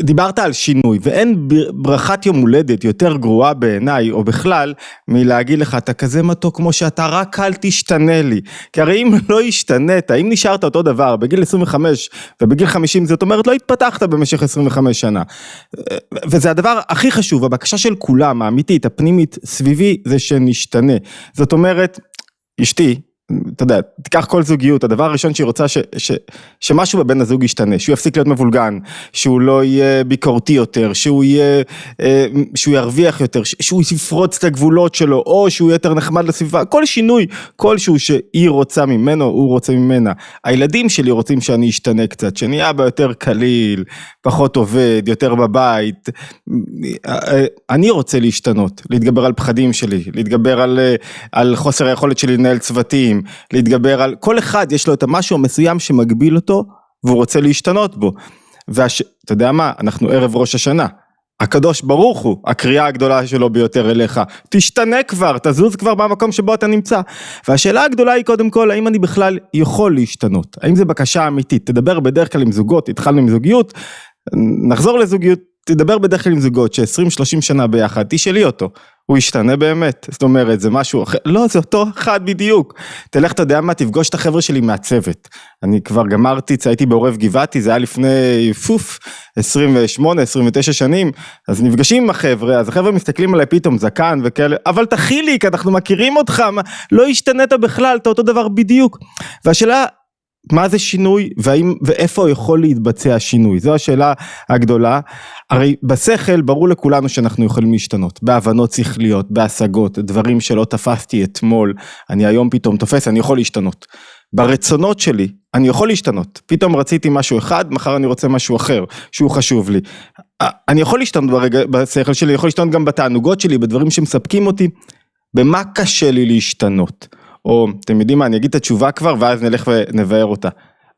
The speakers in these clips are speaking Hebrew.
דיברת על שינוי ואין ברכת יום הולדת יותר גרועה בעיניי או בכלל מלהגיד לך אתה כזה מתוק כמו שאתה רק אל תשתנה לי. כי הרי אם לא השתנית אם נשארת אותו דבר בגיל 25 ובגיל 50 זאת אומרת לא התפתחת במשך 25 שנה. וזה הדבר הכי חשוב הבקשה של כולם האמיתית הפנימית סביבי זה שנשתנה. זאת אומרת אשתי אתה יודע, תיקח כל זוגיות, הדבר הראשון שהיא רוצה ש, ש, שמשהו בבין הזוג ישתנה, שהוא יפסיק להיות מבולגן, שהוא לא יהיה ביקורתי יותר, שהוא יהיה, אה, שהוא ירוויח יותר, שהוא יפרוץ את הגבולות שלו, או שהוא יהיה יותר נחמד לסביבה, כל שינוי כלשהו שהיא רוצה ממנו, הוא רוצה ממנה. הילדים שלי רוצים שאני אשתנה קצת, שאני אבא יותר קליל, פחות עובד, יותר בבית. אני רוצה להשתנות, להתגבר על פחדים שלי, להתגבר על, על חוסר היכולת שלי לנהל צוותים. להתגבר על, כל אחד יש לו את המשהו המסוים שמגביל אותו והוא רוצה להשתנות בו. ואתה יודע מה, אנחנו ערב ראש השנה. הקדוש ברוך הוא, הקריאה הגדולה שלו ביותר אליך, תשתנה כבר, תזוז כבר מהמקום שבו אתה נמצא. והשאלה הגדולה היא קודם כל, האם אני בכלל יכול להשתנות? האם זו בקשה אמיתית? תדבר בדרך כלל עם זוגות, התחלנו עם זוגיות, נחזור לזוגיות, תדבר בדרך כלל עם זוגות ש-20-30 שנה ביחד, תשאלי אותו, הוא ישתנה באמת, זאת אומרת זה משהו אחר, לא זה אותו אחד בדיוק, תלך אתה יודע מה, תפגוש את החבר'ה שלי מהצוות, אני כבר גמרתי, הייתי בעורב גבעתי, זה היה לפני פוף, 28-29 שנים, אז נפגשים עם החבר'ה, אז החבר'ה מסתכלים עליי פתאום זקן וכאלה, אבל תחיליק, אנחנו מכירים אותך, מה, לא השתנית בכלל, אתה אותו דבר בדיוק, והשאלה מה זה שינוי והאם ואיפה יכול להתבצע שינוי? זו השאלה הגדולה. הרי בשכל ברור לכולנו שאנחנו יכולים להשתנות. בהבנות שכליות בהשגות דברים שלא תפסתי אתמול אני היום פתאום תופס אני יכול להשתנות. ברצונות שלי אני יכול להשתנות. פתאום רציתי משהו אחד מחר אני רוצה משהו אחר שהוא חשוב לי. אני יכול להשתנות ברגע בשכל שלי יכול להשתנות גם בתענוגות שלי בדברים שמספקים אותי. במה קשה לי להשתנות או אתם יודעים מה, אני אגיד את התשובה כבר ואז נלך ונבאר אותה.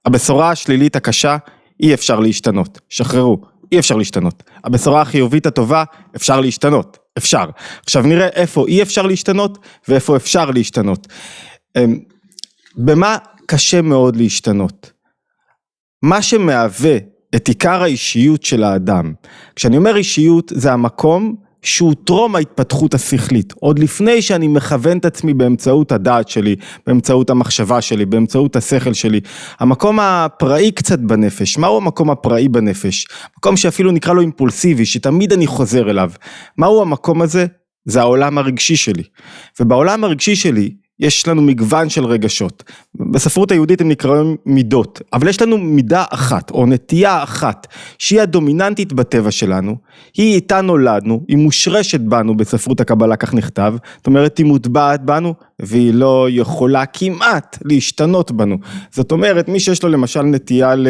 הבשורה השלילית הקשה, אי אפשר להשתנות, שחררו, אי אפשר להשתנות. הבשורה החיובית הטובה, אפשר להשתנות, אפשר. עכשיו נראה איפה אי אפשר להשתנות ואיפה אפשר להשתנות. אמ, במה קשה מאוד להשתנות? מה שמהווה את עיקר האישיות של האדם. כשאני אומר אישיות זה המקום שהוא טרום ההתפתחות השכלית, עוד לפני שאני מכוון את עצמי באמצעות הדעת שלי, באמצעות המחשבה שלי, באמצעות השכל שלי, המקום הפראי קצת בנפש, מהו המקום הפראי בנפש? מקום שאפילו נקרא לו אימפולסיבי, שתמיד אני חוזר אליו, מהו המקום הזה? זה העולם הרגשי שלי, ובעולם הרגשי שלי יש לנו מגוון של רגשות. בספרות היהודית הם נקראים מידות, אבל יש לנו מידה אחת, או נטייה אחת, שהיא הדומיננטית בטבע שלנו, היא איתה נולדנו, היא מושרשת בנו בספרות הקבלה, כך נכתב, זאת אומרת היא מוטבעת בנו, והיא לא יכולה כמעט להשתנות בנו. זאת אומרת, מי שיש לו למשל נטייה ל...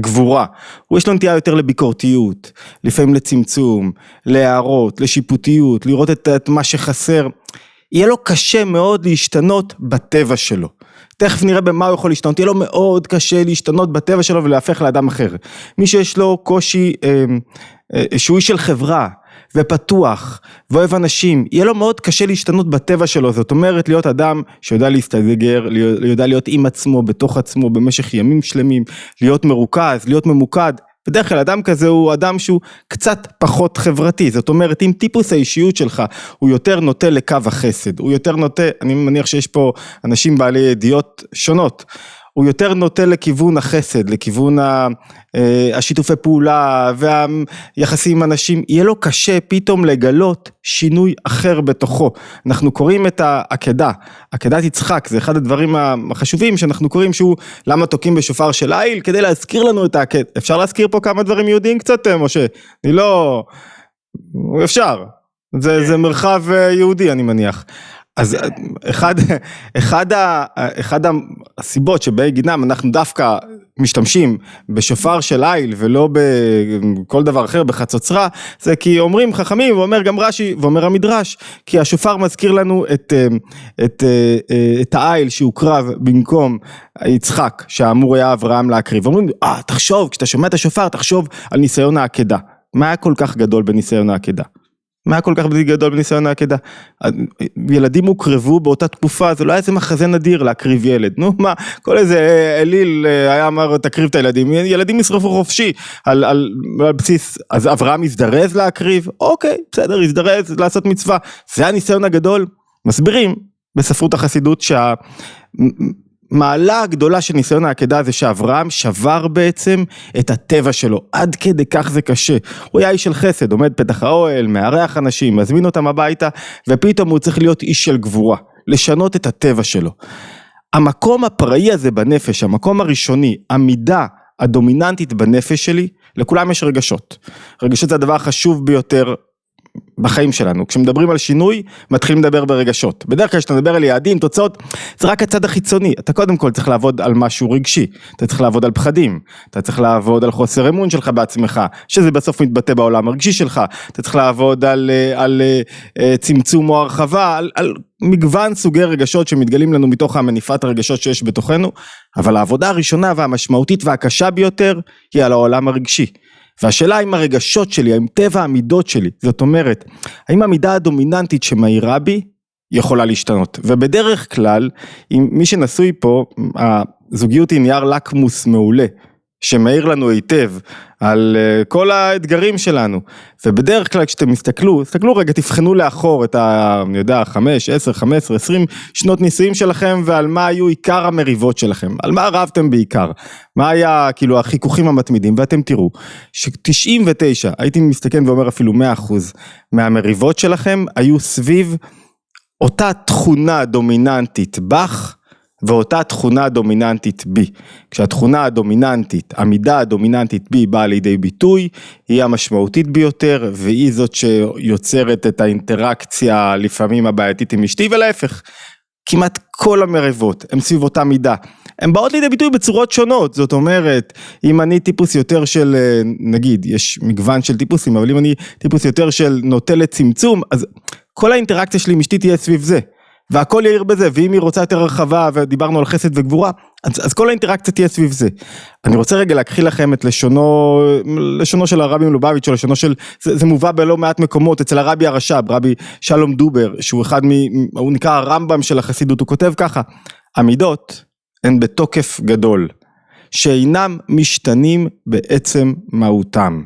גבורה, הוא יש לו נטייה יותר לביקורתיות, לפעמים לצמצום, להערות, לשיפוטיות, לראות את, את מה שחסר, יהיה לו קשה מאוד להשתנות בטבע שלו. תכף נראה במה הוא יכול להשתנות, יהיה לו מאוד קשה להשתנות בטבע שלו ולהפך לאדם אחר. מי שיש לו קושי, אה, אה, שהוא איש של חברה ופתוח ואוהב אנשים, יהיה לו מאוד קשה להשתנות בטבע שלו, זאת אומרת להיות אדם שיודע להסתגר, יודע להיות עם עצמו, בתוך עצמו, במשך ימים שלמים, להיות מרוכז, להיות ממוקד, בדרך כלל אדם כזה הוא אדם שהוא קצת פחות חברתי, זאת אומרת אם טיפוס האישיות שלך הוא יותר נוטה לקו החסד, הוא יותר נוטה, אני מניח שיש פה אנשים בעלי ידיעות שונות, הוא יותר נוטה לכיוון החסד, לכיוון אה, השיתופי פעולה והיחסים עם אנשים, יהיה לו קשה פתאום לגלות שינוי אחר בתוכו. אנחנו קוראים את העקדה, עקדת יצחק, זה אחד הדברים החשובים שאנחנו קוראים שהוא למה תוקעים בשופר של איל, כדי להזכיר לנו את העקד. אפשר להזכיר פה כמה דברים יהודיים קצת, משה? אני לא... אפשר. זה, זה מרחב אה, יהודי אני מניח. אז אחד, אחד, אחד הסיבות שבגינם אנחנו דווקא משתמשים בשופר של איל ולא בכל דבר אחר בחצוצרה זה כי אומרים חכמים ואומר גם רש"י ואומר המדרש כי השופר מזכיר לנו את, את, את האיל שהוקרב במקום יצחק שאמור היה אברהם להקריב. אומרים אה תחשוב כשאתה שומע את השופר תחשוב על ניסיון העקדה. מה היה כל כך גדול בניסיון העקדה מה כל כך גדול בניסיון העקדה? ילדים הוקרבו באותה תקופה, זה לא היה איזה מחזה נדיר להקריב ילד, נו מה, כל איזה אליל היה אמר תקריב את הילדים, ילדים ישרפו חופשי על, על, על בסיס, אז אברהם הזדרז להקריב, אוקיי, בסדר, הזדרז לעשות מצווה, זה הניסיון הגדול, מסבירים בספרות החסידות שה... מעלה הגדולה של ניסיון העקדה זה שאברהם שבר בעצם את הטבע שלו, עד כדי כך זה קשה. הוא היה איש של חסד, עומד פתח האוהל, מארח אנשים, מזמין אותם הביתה, ופתאום הוא צריך להיות איש של גבורה, לשנות את הטבע שלו. המקום הפראי הזה בנפש, המקום הראשוני, המידה הדומיננטית בנפש שלי, לכולם יש רגשות. רגשות זה הדבר החשוב ביותר בחיים שלנו. כשמדברים על שינוי, מתחילים לדבר ברגשות. בדרך כלל כשאתה מדבר על יעדים, תוצאות, זה רק הצד החיצוני. אתה קודם כל צריך לעבוד על משהו רגשי. אתה צריך לעבוד על פחדים. אתה צריך לעבוד על חוסר אמון שלך בעצמך, שזה בסוף מתבטא בעולם הרגשי שלך. אתה צריך לעבוד על, אה, על, על אה, צמצום או הרחבה, על, על מגוון סוגי רגשות שמתגלים לנו מתוך המניפת הרגשות שיש בתוכנו. אבל העבודה הראשונה והמשמעותית והקשה ביותר, היא על העולם הרגשי. והשאלה אם הרגשות שלי, האם טבע המידות שלי, זאת אומרת, האם המידה הדומיננטית שמאירה בי יכולה להשתנות. ובדרך כלל, אם מי שנשוי פה, הזוגיות היא נייר לקמוס מעולה. שמאיר לנו היטב על אה, כל האתגרים שלנו. ובדרך כלל כשאתם מסתכלו, תסתכלו רגע תבחנו לאחור את ה... אני יודע, 5, 10, 15, 20 שנות נישואים שלכם ועל מה היו עיקר המריבות שלכם, על מה רבתם בעיקר, מה היה כאילו החיכוכים המתמידים? ואתם תראו ש-99, הייתי מסתכן ואומר אפילו 100% מהמריבות שלכם היו סביב אותה תכונה דומיננטית בך ואותה תכונה דומיננטית בי. כשהתכונה הדומיננטית, המידה הדומיננטית בי באה לידי ביטוי, היא המשמעותית ביותר והיא זאת שיוצרת את האינטראקציה לפעמים הבעייתית עם אשתי ולהפך. כמעט כל המריבות הן סביב אותה מידה. הן באות לידי ביטוי בצורות שונות, זאת אומרת, אם אני טיפוס יותר של, נגיד, יש מגוון של טיפוסים, אבל אם אני טיפוס יותר של נוטה לצמצום, אז כל האינטראקציה שלי עם אשתי תהיה סביב זה. והכל יאיר בזה, ואם היא רוצה יותר הרחבה, ודיברנו על חסד וגבורה, אז, אז כל האינטראקציה תהיה סביב זה. אני רוצה רגע להקריא לכם את לשונו, לשונו של הרבי מלובביץ', או לשונו של, זה, זה מובא בלא מעט מקומות, אצל הרבי הרש"ב, רבי שלום דובר, שהוא אחד מ... הוא נקרא הרמב"ם של החסידות, הוא כותב ככה, המידות הן בתוקף גדול, שאינם משתנים בעצם מהותם.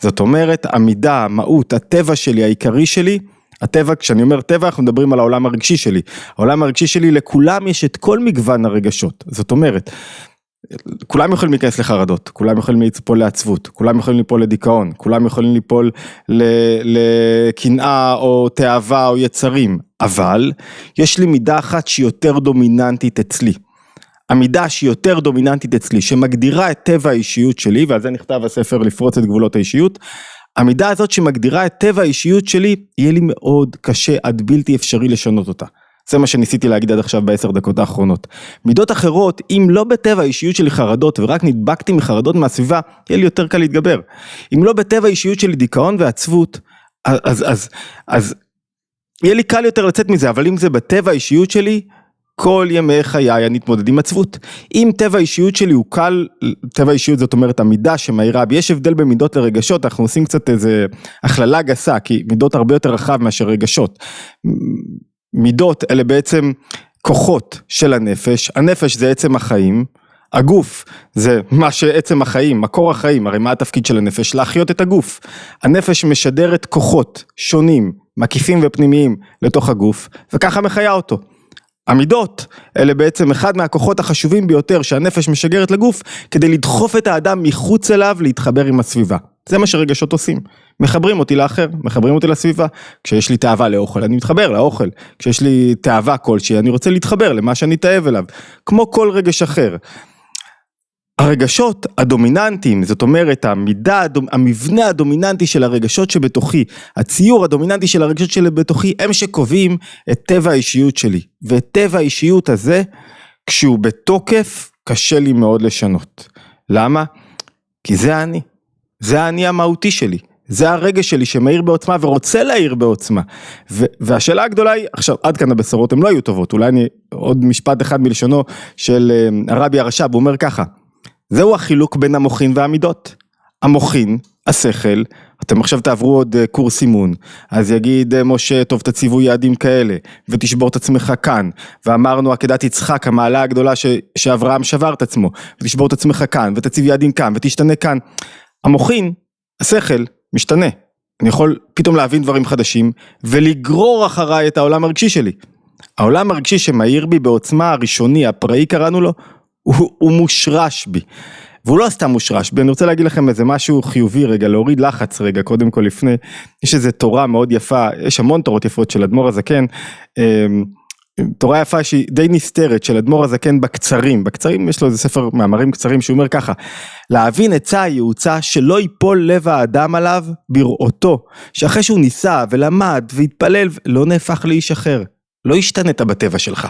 זאת אומרת, המידה, המהות, הטבע שלי, העיקרי שלי, הטבע, כשאני אומר טבע אנחנו מדברים על העולם הרגשי שלי. העולם הרגשי שלי לכולם יש את כל מגוון הרגשות. זאת אומרת, כולם יכולים להיכנס לחרדות, כולם יכולים ליפול לעצבות, כולם יכולים ליפול לדיכאון, כולם יכולים ליפול לקנאה או תאווה או יצרים, אבל יש לי מידה אחת שהיא יותר דומיננטית אצלי. המידה שהיא יותר דומיננטית אצלי, שמגדירה את טבע האישיות שלי, ועל זה נכתב הספר לפרוץ את גבולות האישיות, המידה הזאת שמגדירה את טבע האישיות שלי, יהיה לי מאוד קשה עד בלתי אפשרי לשנות אותה. זה מה שניסיתי להגיד עד עכשיו בעשר דקות האחרונות. מידות אחרות, אם לא בטבע האישיות שלי חרדות ורק נדבקתי מחרדות מהסביבה, יהיה לי יותר קל להתגבר. אם לא בטבע האישיות שלי דיכאון ועצבות, אז, אז, אז, אז יהיה לי קל יותר לצאת מזה, אבל אם זה בטבע האישיות שלי, כל ימי חיי אני אתמודד עם עצבות. אם טבע האישיות שלי הוא קל, טבע האישיות זאת אומרת המידה שמאירה בי, יש הבדל בין מידות לרגשות, אנחנו עושים קצת איזה הכללה גסה, כי מידות הרבה יותר רחב מאשר רגשות. מידות אלה בעצם כוחות של הנפש, הנפש זה עצם החיים, הגוף זה מה שעצם החיים, מקור החיים, הרי מה התפקיד של הנפש? להחיות את הגוף. הנפש משדרת כוחות שונים, מקיפים ופנימיים לתוך הגוף, וככה מחיה אותו. המידות, אלה בעצם אחד מהכוחות החשובים ביותר שהנפש משגרת לגוף כדי לדחוף את האדם מחוץ אליו להתחבר עם הסביבה. זה מה שרגשות עושים. מחברים אותי לאחר, מחברים אותי לסביבה. כשיש לי תאווה לאוכל, אני מתחבר לאוכל. כשיש לי תאווה כלשהי, אני רוצה להתחבר למה שאני תאב אליו. כמו כל רגש אחר. הרגשות הדומיננטיים, זאת אומרת המידה, המבנה הדומיננטי של הרגשות שבתוכי, הציור הדומיננטי של הרגשות שבתוכי, הם שקובעים את טבע האישיות שלי. ואת טבע האישיות הזה, כשהוא בתוקף, קשה לי מאוד לשנות. למה? כי זה אני. זה האני המהותי שלי. זה הרגש שלי שמאיר בעוצמה ורוצה להאיר בעוצמה. ו- והשאלה הגדולה היא, עכשיו עד כאן הבשורות הן לא היו טובות, אולי אני עוד משפט אחד מלשונו של אה, הרבי הרש"ב, הוא אומר ככה, זהו החילוק בין המוחין והמידות. המוחין, השכל, אתם עכשיו תעברו עוד אה, קורס אימון, אז יגיד אה, משה, טוב תציבו יעדים כאלה, ותשבור את עצמך כאן, ואמרנו עקדת יצחק, המעלה הגדולה ש, שאברהם שבר את עצמו, ותשבור את עצמך כאן, ותציב יעדים כאן, ותשתנה כאן. המוחין, השכל, משתנה. אני יכול פתאום להבין דברים חדשים, ולגרור אחריי את העולם הרגשי שלי. העולם הרגשי שמאיר בי בעוצמה הראשוני, הפראי קראנו לו, הוא, הוא מושרש בי. והוא לא סתם מושרש בי, אני רוצה להגיד לכם איזה משהו חיובי רגע, להוריד לחץ רגע, קודם כל לפני, יש איזה תורה מאוד יפה, יש המון תורות יפות של אדמו"ר הזקן, אמ, תורה יפה שהיא די נסתרת של אדמו"ר הזקן בקצרים, בקצרים יש לו איזה ספר מאמרים קצרים שהוא אומר ככה, להבין עצה יעוצה שלא ייפול לב האדם עליו בראותו, שאחרי שהוא ניסה ולמד והתפלל לא נהפך לאיש אחר, לא השתנית בטבע שלך,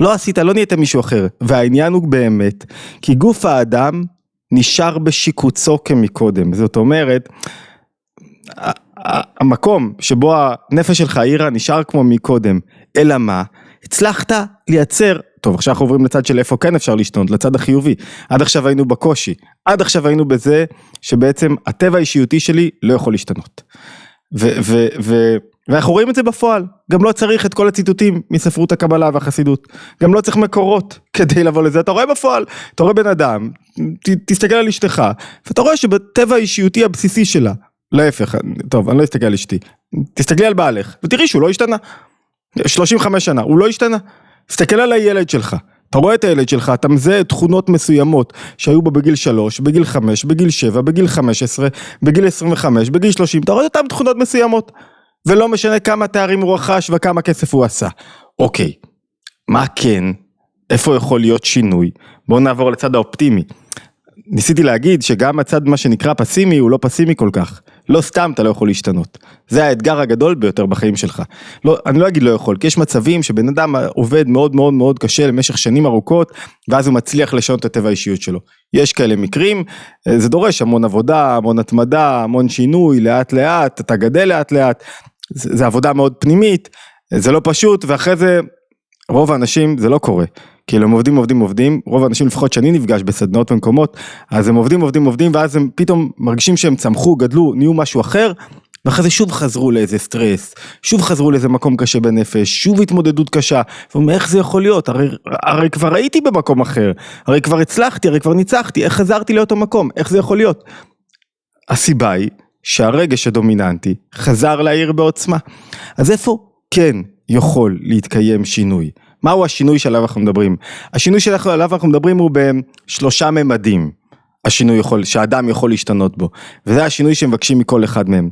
לא עשית, לא נהיית מישהו אחר, והעניין הוא באמת, כי גוף האדם נשאר בשיקוצו כמקודם, זאת אומרת, המקום שבו הנפש שלך העירה נשאר כמו מקודם, אלא מה? הצלחת לייצר, טוב עכשיו אנחנו עוברים לצד של איפה כן אפשר לשתות, לצד החיובי, עד עכשיו היינו בקושי, עד עכשיו היינו בזה שבעצם הטבע האישיותי שלי לא יכול להשתנות. ו- ו- ו- ואנחנו רואים את זה בפועל, גם לא צריך את כל הציטוטים מספרות הקבלה והחסידות, גם לא צריך מקורות כדי לבוא לזה, אתה רואה בפועל, אתה רואה בן אדם, ת, תסתכל על אשתך, ואתה רואה שבטבע האישיותי הבסיסי שלה, להפך, טוב אני לא אסתכל על אשתי, תסתכלי על בעלך, ותראי שהוא לא השתנה, 35 שנה, הוא לא השתנה, תסתכל על הילד שלך, אתה רואה את הילד שלך, אתה מזהה תכונות מסוימות שהיו בו בגיל 3, בגיל 5, בגיל 7, בגיל 15, בגיל 25, בגיל 30, אתה רואה אותן תכונות מסוימות. ולא משנה כמה תארים הוא רכש וכמה כסף הוא עשה. אוקיי, מה כן? איפה יכול להיות שינוי? בואו נעבור לצד האופטימי. ניסיתי להגיד שגם הצד מה שנקרא פסימי הוא לא פסימי כל כך. לא סתם אתה לא יכול להשתנות. זה האתגר הגדול ביותר בחיים שלך. לא, אני לא אגיד לא יכול, כי יש מצבים שבן אדם עובד מאוד מאוד מאוד קשה למשך שנים ארוכות, ואז הוא מצליח לשנות את הטבע האישיות שלו. יש כאלה מקרים, זה דורש המון עבודה, המון התמדה, המון שינוי, לאט לאט, אתה גדל לאט לאט. זה, זה עבודה מאוד פנימית, זה לא פשוט, ואחרי זה רוב האנשים זה לא קורה. כאילו הם עובדים עובדים עובדים, רוב האנשים לפחות שאני נפגש בסדנאות ומקומות, אז הם עובדים עובדים עובדים ואז הם פתאום מרגישים שהם צמחו, גדלו, נהיו משהו אחר, ואחרי זה שוב חזרו לאיזה סטרס, שוב חזרו לאיזה מקום קשה בנפש, שוב התמודדות קשה, ואומר איך זה יכול להיות, הרי, הרי כבר הייתי במקום אחר, הרי כבר הצלחתי, הרי כבר ניצחתי, איך חזרתי לאותו מקום, איך זה יכול להיות? הסיבה היא שהרגש הדומיננטי חזר לעיר בעוצמה. אז איפה כן יכול להתקיים שינוי? מהו השינוי שעליו אנחנו מדברים? השינוי שעליו אנחנו מדברים הוא בשלושה ממדים. השינוי יכול, שהאדם יכול להשתנות בו, וזה השינוי שמבקשים מכל אחד מהם.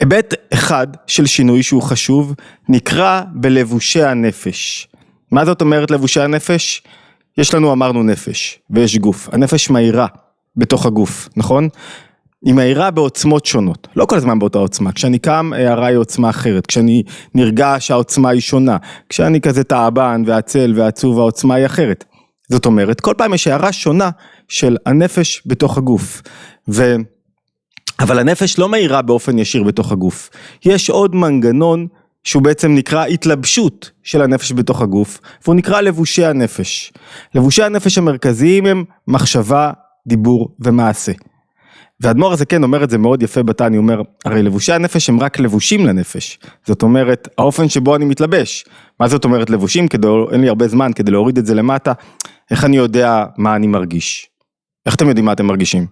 היבט אחד של שינוי שהוא חשוב, נקרא בלבושי הנפש. מה זאת אומרת לבושי הנפש? יש לנו אמרנו נפש, ויש גוף. הנפש מהירה בתוך הגוף, נכון? היא מהירה בעוצמות שונות, לא כל הזמן באותה עוצמה, כשאני קם הערה היא עוצמה אחרת, כשאני נרגש העוצמה היא שונה, כשאני כזה תעבן ועצל ועצוב העוצמה היא אחרת. זאת אומרת, כל פעם יש הערה שונה של הנפש בתוך הגוף. ו... אבל הנפש לא מהירה באופן ישיר בתוך הגוף. יש עוד מנגנון שהוא בעצם נקרא התלבשות של הנפש בתוך הגוף, והוא נקרא לבושי הנפש. לבושי הנפש המרכזיים הם מחשבה, דיבור ומעשה. והאדמו"ר הזה כן אומר את זה מאוד יפה בתניא, הוא אומר, הרי לבושי הנפש הם רק לבושים לנפש. זאת אומרת, האופן שבו אני מתלבש. מה זאת אומרת לבושים? כדי, אין לי הרבה זמן כדי להוריד את זה למטה. איך אני יודע מה אני מרגיש? איך אתם יודעים מה אתם מרגישים?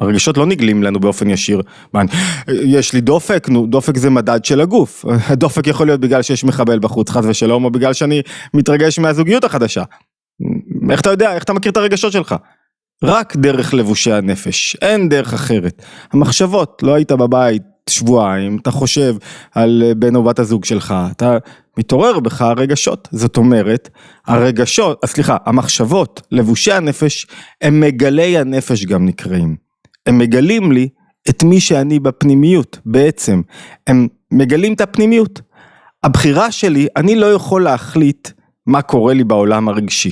הרגשות לא נגלים לנו באופן ישיר. מה, יש לי דופק, נו, דופק זה מדד של הגוף. דופק יכול להיות בגלל שיש מחבל בחוץ, חס ושלום, או בגלל שאני מתרגש מהזוגיות החדשה. איך אתה יודע, איך אתה מכיר את הרגשות שלך? רק דרך לבושי הנפש, אין דרך אחרת. המחשבות, לא היית בבית שבועיים, אתה חושב על אה, בן או בת הזוג שלך, אתה מתעורר בך הרגשות. זאת אומרת, הרגשות, אה, סליחה, המחשבות, לבושי הנפש, הם מגלי הנפש גם נקראים. הם מגלים לי את מי שאני בפנימיות, בעצם. הם מגלים את הפנימיות. הבחירה שלי, אני לא יכול להחליט מה קורה לי בעולם הרגשי.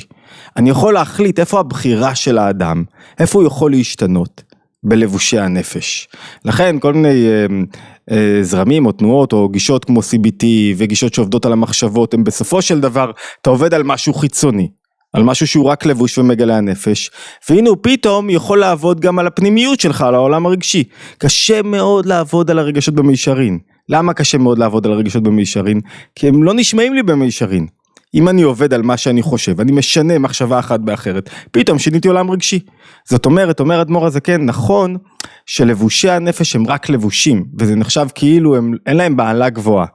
אני יכול להחליט איפה הבחירה של האדם, איפה הוא יכול להשתנות, בלבושי הנפש. לכן כל מיני אה, אה, זרמים או תנועות או גישות כמו CBT וגישות שעובדות על המחשבות, הם בסופו של דבר, אתה עובד על משהו חיצוני. על משהו שהוא רק לבוש ומגלה הנפש, והנה הוא פתאום יכול לעבוד גם על הפנימיות שלך, על העולם הרגשי. קשה מאוד לעבוד על הרגשות במישרין. למה קשה מאוד לעבוד על הרגשות במישרין? כי הם לא נשמעים לי במישרין. אם אני עובד על מה שאני חושב, אני משנה מחשבה אחת באחרת, פתאום שיניתי עולם רגשי. זאת אומרת, אומר אדמו"ר הזקן, נכון שלבושי הנפש הם רק לבושים, וזה נחשב כאילו הם, אין להם בעלה גבוהה.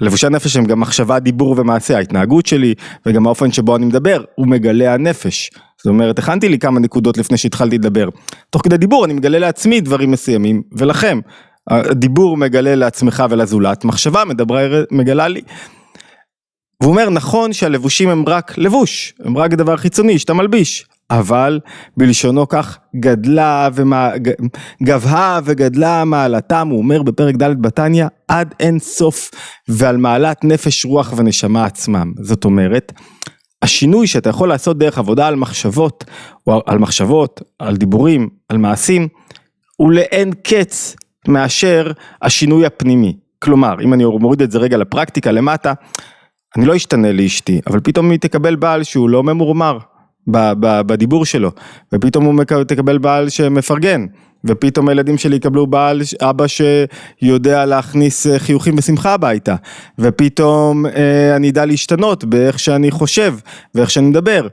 לבושי הנפש הם גם מחשבה, דיבור ומעשה, ההתנהגות שלי וגם האופן שבו אני מדבר, הוא מגלה הנפש. זאת אומרת, הכנתי לי כמה נקודות לפני שהתחלתי לדבר. תוך כדי דיבור אני מגלה לעצמי דברים מסוימים, ולכם. הדיבור מגלה לעצמך ולזולת, מחשבה מדברה, מגלה לי. והוא אומר נכון שהלבושים הם רק לבוש, הם רק דבר חיצוני שאתה מלביש, אבל בלשונו כך גדלה וגבהה וגדלה מעלתם, הוא אומר בפרק ד' בתניא, עד אין סוף ועל מעלת נפש רוח ונשמה עצמם. זאת אומרת, השינוי שאתה יכול לעשות דרך עבודה על מחשבות, או על מחשבות, על דיבורים, על מעשים, הוא לאין קץ מאשר השינוי הפנימי. כלומר, אם אני מוריד את זה רגע לפרקטיקה למטה, אני לא אשתנה לאשתי, אבל פתאום היא תקבל בעל שהוא לא ממורמר בדיבור שלו, ופתאום הוא תקבל בעל שמפרגן, ופתאום הילדים שלי יקבלו בעל, אבא שיודע להכניס אה, חיוכים ושמחה הביתה, ופתאום אה, אני אדע להשתנות באיך שאני חושב ואיך שאני מדבר,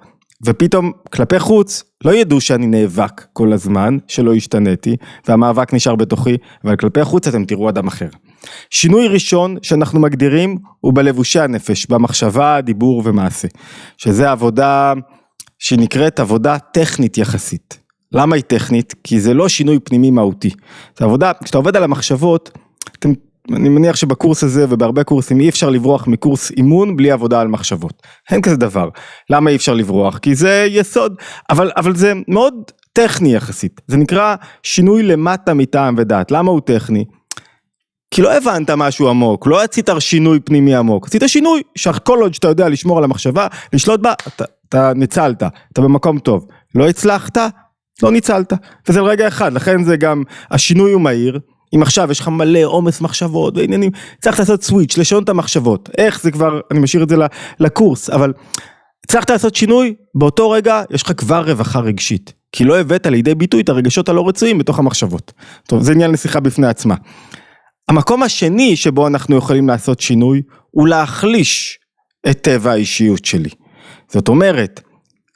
ופתאום כלפי חוץ לא ידעו שאני נאבק כל הזמן, שלא השתניתי, והמאבק נשאר בתוכי, אבל כלפי חוץ אתם תראו אדם אחר. שינוי ראשון שאנחנו מגדירים הוא בלבושי הנפש, במחשבה, דיבור ומעשה, שזה עבודה שנקראת עבודה טכנית יחסית. למה היא טכנית? כי זה לא שינוי פנימי מהותי. זה עבודה, כשאתה עובד על המחשבות, אתם אני מניח שבקורס הזה ובהרבה קורסים אי אפשר לברוח מקורס אימון בלי עבודה על מחשבות. אין כזה דבר. למה אי אפשר לברוח? כי זה יסוד, אבל, אבל זה מאוד טכני יחסית. זה נקרא שינוי למטה מטעם ודעת. למה הוא טכני? כי לא הבנת משהו עמוק, לא עשית שינוי פנימי עמוק, עשית שינוי שכל עוד שאתה יודע לשמור על המחשבה, לשלוט בה, אתה, אתה ניצלת, אתה במקום טוב. לא הצלחת, לא ניצלת. וזה לרגע אחד, לכן זה גם, השינוי הוא מהיר, אם עכשיו יש לך מלא עומס מחשבות ועניינים, צריך לעשות סוויץ', לשנות את המחשבות. איך זה כבר, אני משאיר את זה לקורס, אבל הצלחת לעשות שינוי, באותו רגע יש לך כבר רווחה רגשית. כי לא הבאת לידי ביטוי את הרגשות הלא רצויים בתוך המחשבות. טוב, זה עניין לשיחה בפני עצמה. המקום השני שבו אנחנו יכולים לעשות שינוי, הוא להחליש את טבע האישיות שלי. זאת אומרת,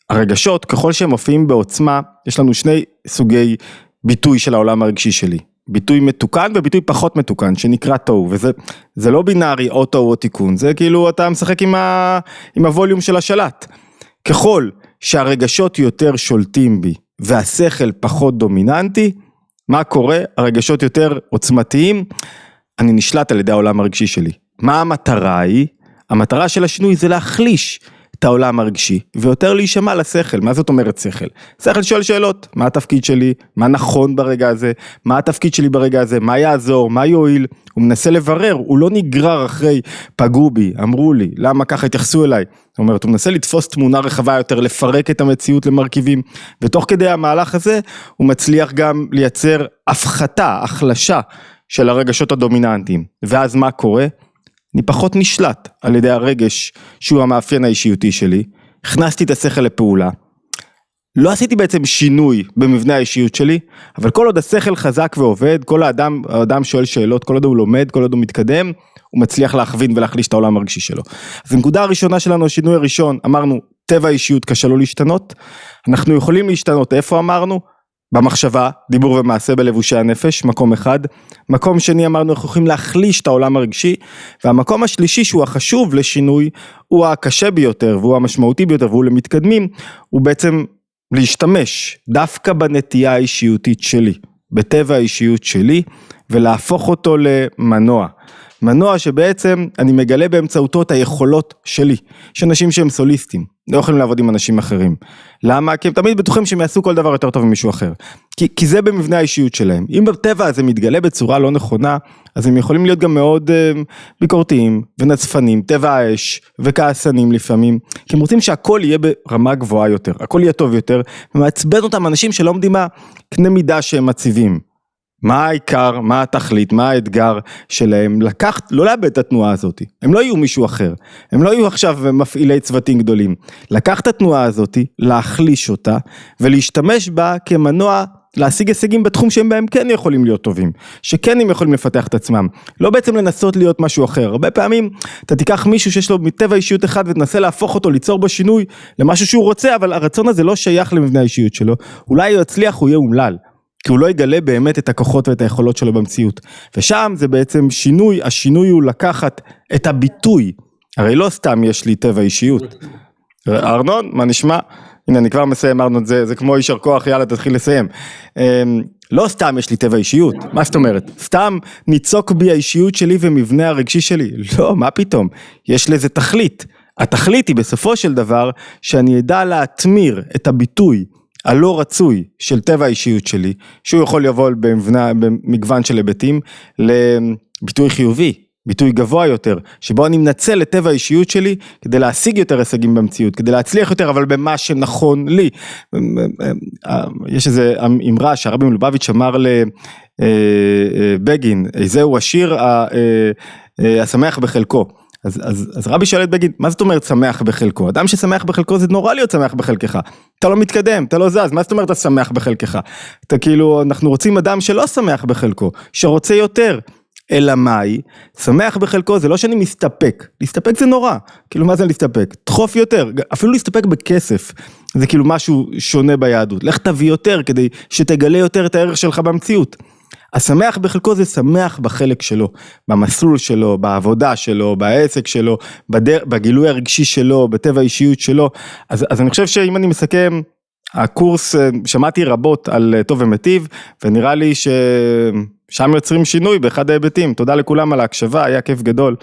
הרגשות, ככל שהם מופיעים בעוצמה, יש לנו שני סוגי ביטוי של העולם הרגשי שלי. ביטוי מתוקן וביטוי פחות מתוקן שנקרא תוהו וזה לא בינארי או תוהו או תיקון זה כאילו אתה משחק עם, ה, עם הווליום של השלט. ככל שהרגשות יותר שולטים בי והשכל פחות דומיננטי מה קורה הרגשות יותר עוצמתיים אני נשלט על ידי העולם הרגשי שלי. מה המטרה היא? המטרה של השינוי זה להחליש את העולם הרגשי, ויותר להישמע לשכל. מה זאת אומרת שכל? שכל שואל שאלות, מה התפקיד שלי, מה נכון ברגע הזה, מה התפקיד שלי ברגע הזה, מה יעזור, מה יועיל, הוא מנסה לברר, הוא לא נגרר אחרי פגעו בי, אמרו לי, למה ככה התייחסו אליי. זאת אומרת, הוא מנסה לתפוס תמונה רחבה יותר, לפרק את המציאות למרכיבים, ותוך כדי המהלך הזה, הוא מצליח גם לייצר הפחתה, החלשה של הרגשות הדומיננטיים. ואז מה קורה? אני פחות נשלט על ידי הרגש שהוא המאפיין האישיותי שלי, הכנסתי את השכל לפעולה. לא עשיתי בעצם שינוי במבנה האישיות שלי, אבל כל עוד השכל חזק ועובד, כל האדם, האדם שואל שאלות, כל עוד הוא לומד, כל עוד הוא מתקדם, הוא מצליח להכווין ולהחליש את העולם הרגשי שלו. אז הנקודה הראשונה שלנו, השינוי הראשון, אמרנו, טבע האישיות קשה לו להשתנות, אנחנו יכולים להשתנות, איפה אמרנו? במחשבה, דיבור ומעשה בלבושי הנפש, מקום אחד. מקום שני אמרנו אנחנו יכולים להחליש את העולם הרגשי, והמקום השלישי שהוא החשוב לשינוי, הוא הקשה ביותר והוא המשמעותי ביותר והוא למתקדמים, הוא בעצם להשתמש דווקא בנטייה האישיותית שלי, בטבע האישיות שלי, ולהפוך אותו למנוע. מנוע שבעצם אני מגלה באמצעותו את היכולות שלי. יש אנשים שהם סוליסטים, לא יכולים לעבוד עם אנשים אחרים. למה? כי הם תמיד בטוחים שהם יעשו כל דבר יותר טוב ממישהו אחר. כי, כי זה במבנה האישיות שלהם. אם בטבע הזה מתגלה בצורה לא נכונה, אז הם יכולים להיות גם מאוד uh, ביקורתיים ונצפנים, טבע האש וכעסנים לפעמים. כי הם רוצים שהכל יהיה ברמה גבוהה יותר, הכל יהיה טוב יותר, ומעצבן אותם אנשים שלא עומדים בקנה מידה שהם מציבים. מה העיקר, מה התכלית, מה האתגר שלהם, לקחת, לא לאבד את התנועה הזאת, הם לא יהיו מישהו אחר, הם לא יהיו עכשיו מפעילי צוותים גדולים, לקחת את התנועה הזאת, להחליש אותה ולהשתמש בה כמנוע להשיג הישגים בתחום שהם בהם כן יכולים להיות טובים, שכן הם יכולים לפתח את עצמם, לא בעצם לנסות להיות משהו אחר, הרבה פעמים אתה תיקח מישהו שיש לו מטבע אישיות אחד ותנסה להפוך אותו, ליצור בו שינוי למשהו שהוא רוצה, אבל הרצון הזה לא שייך למבנה האישיות שלו, אולי הוא יצליח, הוא יהיה אומלל. כי הוא לא יגלה באמת את הכוחות ואת היכולות שלו במציאות. ושם זה בעצם שינוי, השינוי הוא לקחת את הביטוי, הרי לא סתם יש לי טבע אישיות. ארנון, מה נשמע? הנה אני כבר מסיים ארנון, זה, זה כמו יישר כוח, יאללה תתחיל לסיים. אמ, לא סתם יש לי טבע אישיות, מה זאת אומרת? סתם ניצוק בי האישיות שלי ומבנה הרגשי שלי? לא, מה פתאום? יש לזה תכלית. התכלית היא בסופו של דבר שאני אדע להתמיר את הביטוי הלא רצוי של טבע האישיות שלי, שהוא יכול לבוא במבנה, במגוון של היבטים, לביטוי חיובי, ביטוי גבוה יותר, שבו אני מנצל את טבע האישיות שלי כדי להשיג יותר הישגים במציאות, כדי להצליח יותר, אבל במה שנכון לי. יש איזה אמרה שהרבי מלובביץ' אמר לבגין, זהו השיר השמח בחלקו. אז, אז, אז רבי שואל את בגין, מה זאת אומרת שמח בחלקו? אדם ששמח בחלקו זה נורא להיות שמח בחלקך. אתה לא מתקדם, אתה לא זז, מה זאת אומרת אתה שמח בחלקך? אתה כאילו, אנחנו רוצים אדם שלא שמח בחלקו, שרוצה יותר. אלא מאי, שמח בחלקו זה לא שאני מסתפק, להסתפק זה נורא, כאילו מה זה להסתפק? דחוף יותר, אפילו להסתפק בכסף, זה כאילו משהו שונה ביהדות, לך תביא יותר כדי שתגלה יותר את הערך שלך במציאות. השמח בחלקו זה שמח בחלק שלו, במסלול שלו, בעבודה שלו, בעסק שלו, בדר... בגילוי הרגשי שלו, בטבע האישיות שלו, אז, אז אני חושב שאם אני מסכם, הקורס, שמעתי רבות על טוב ומיטיב, ונראה לי ששם יוצרים שינוי באחד ההיבטים, תודה לכולם על ההקשבה, היה כיף גדול.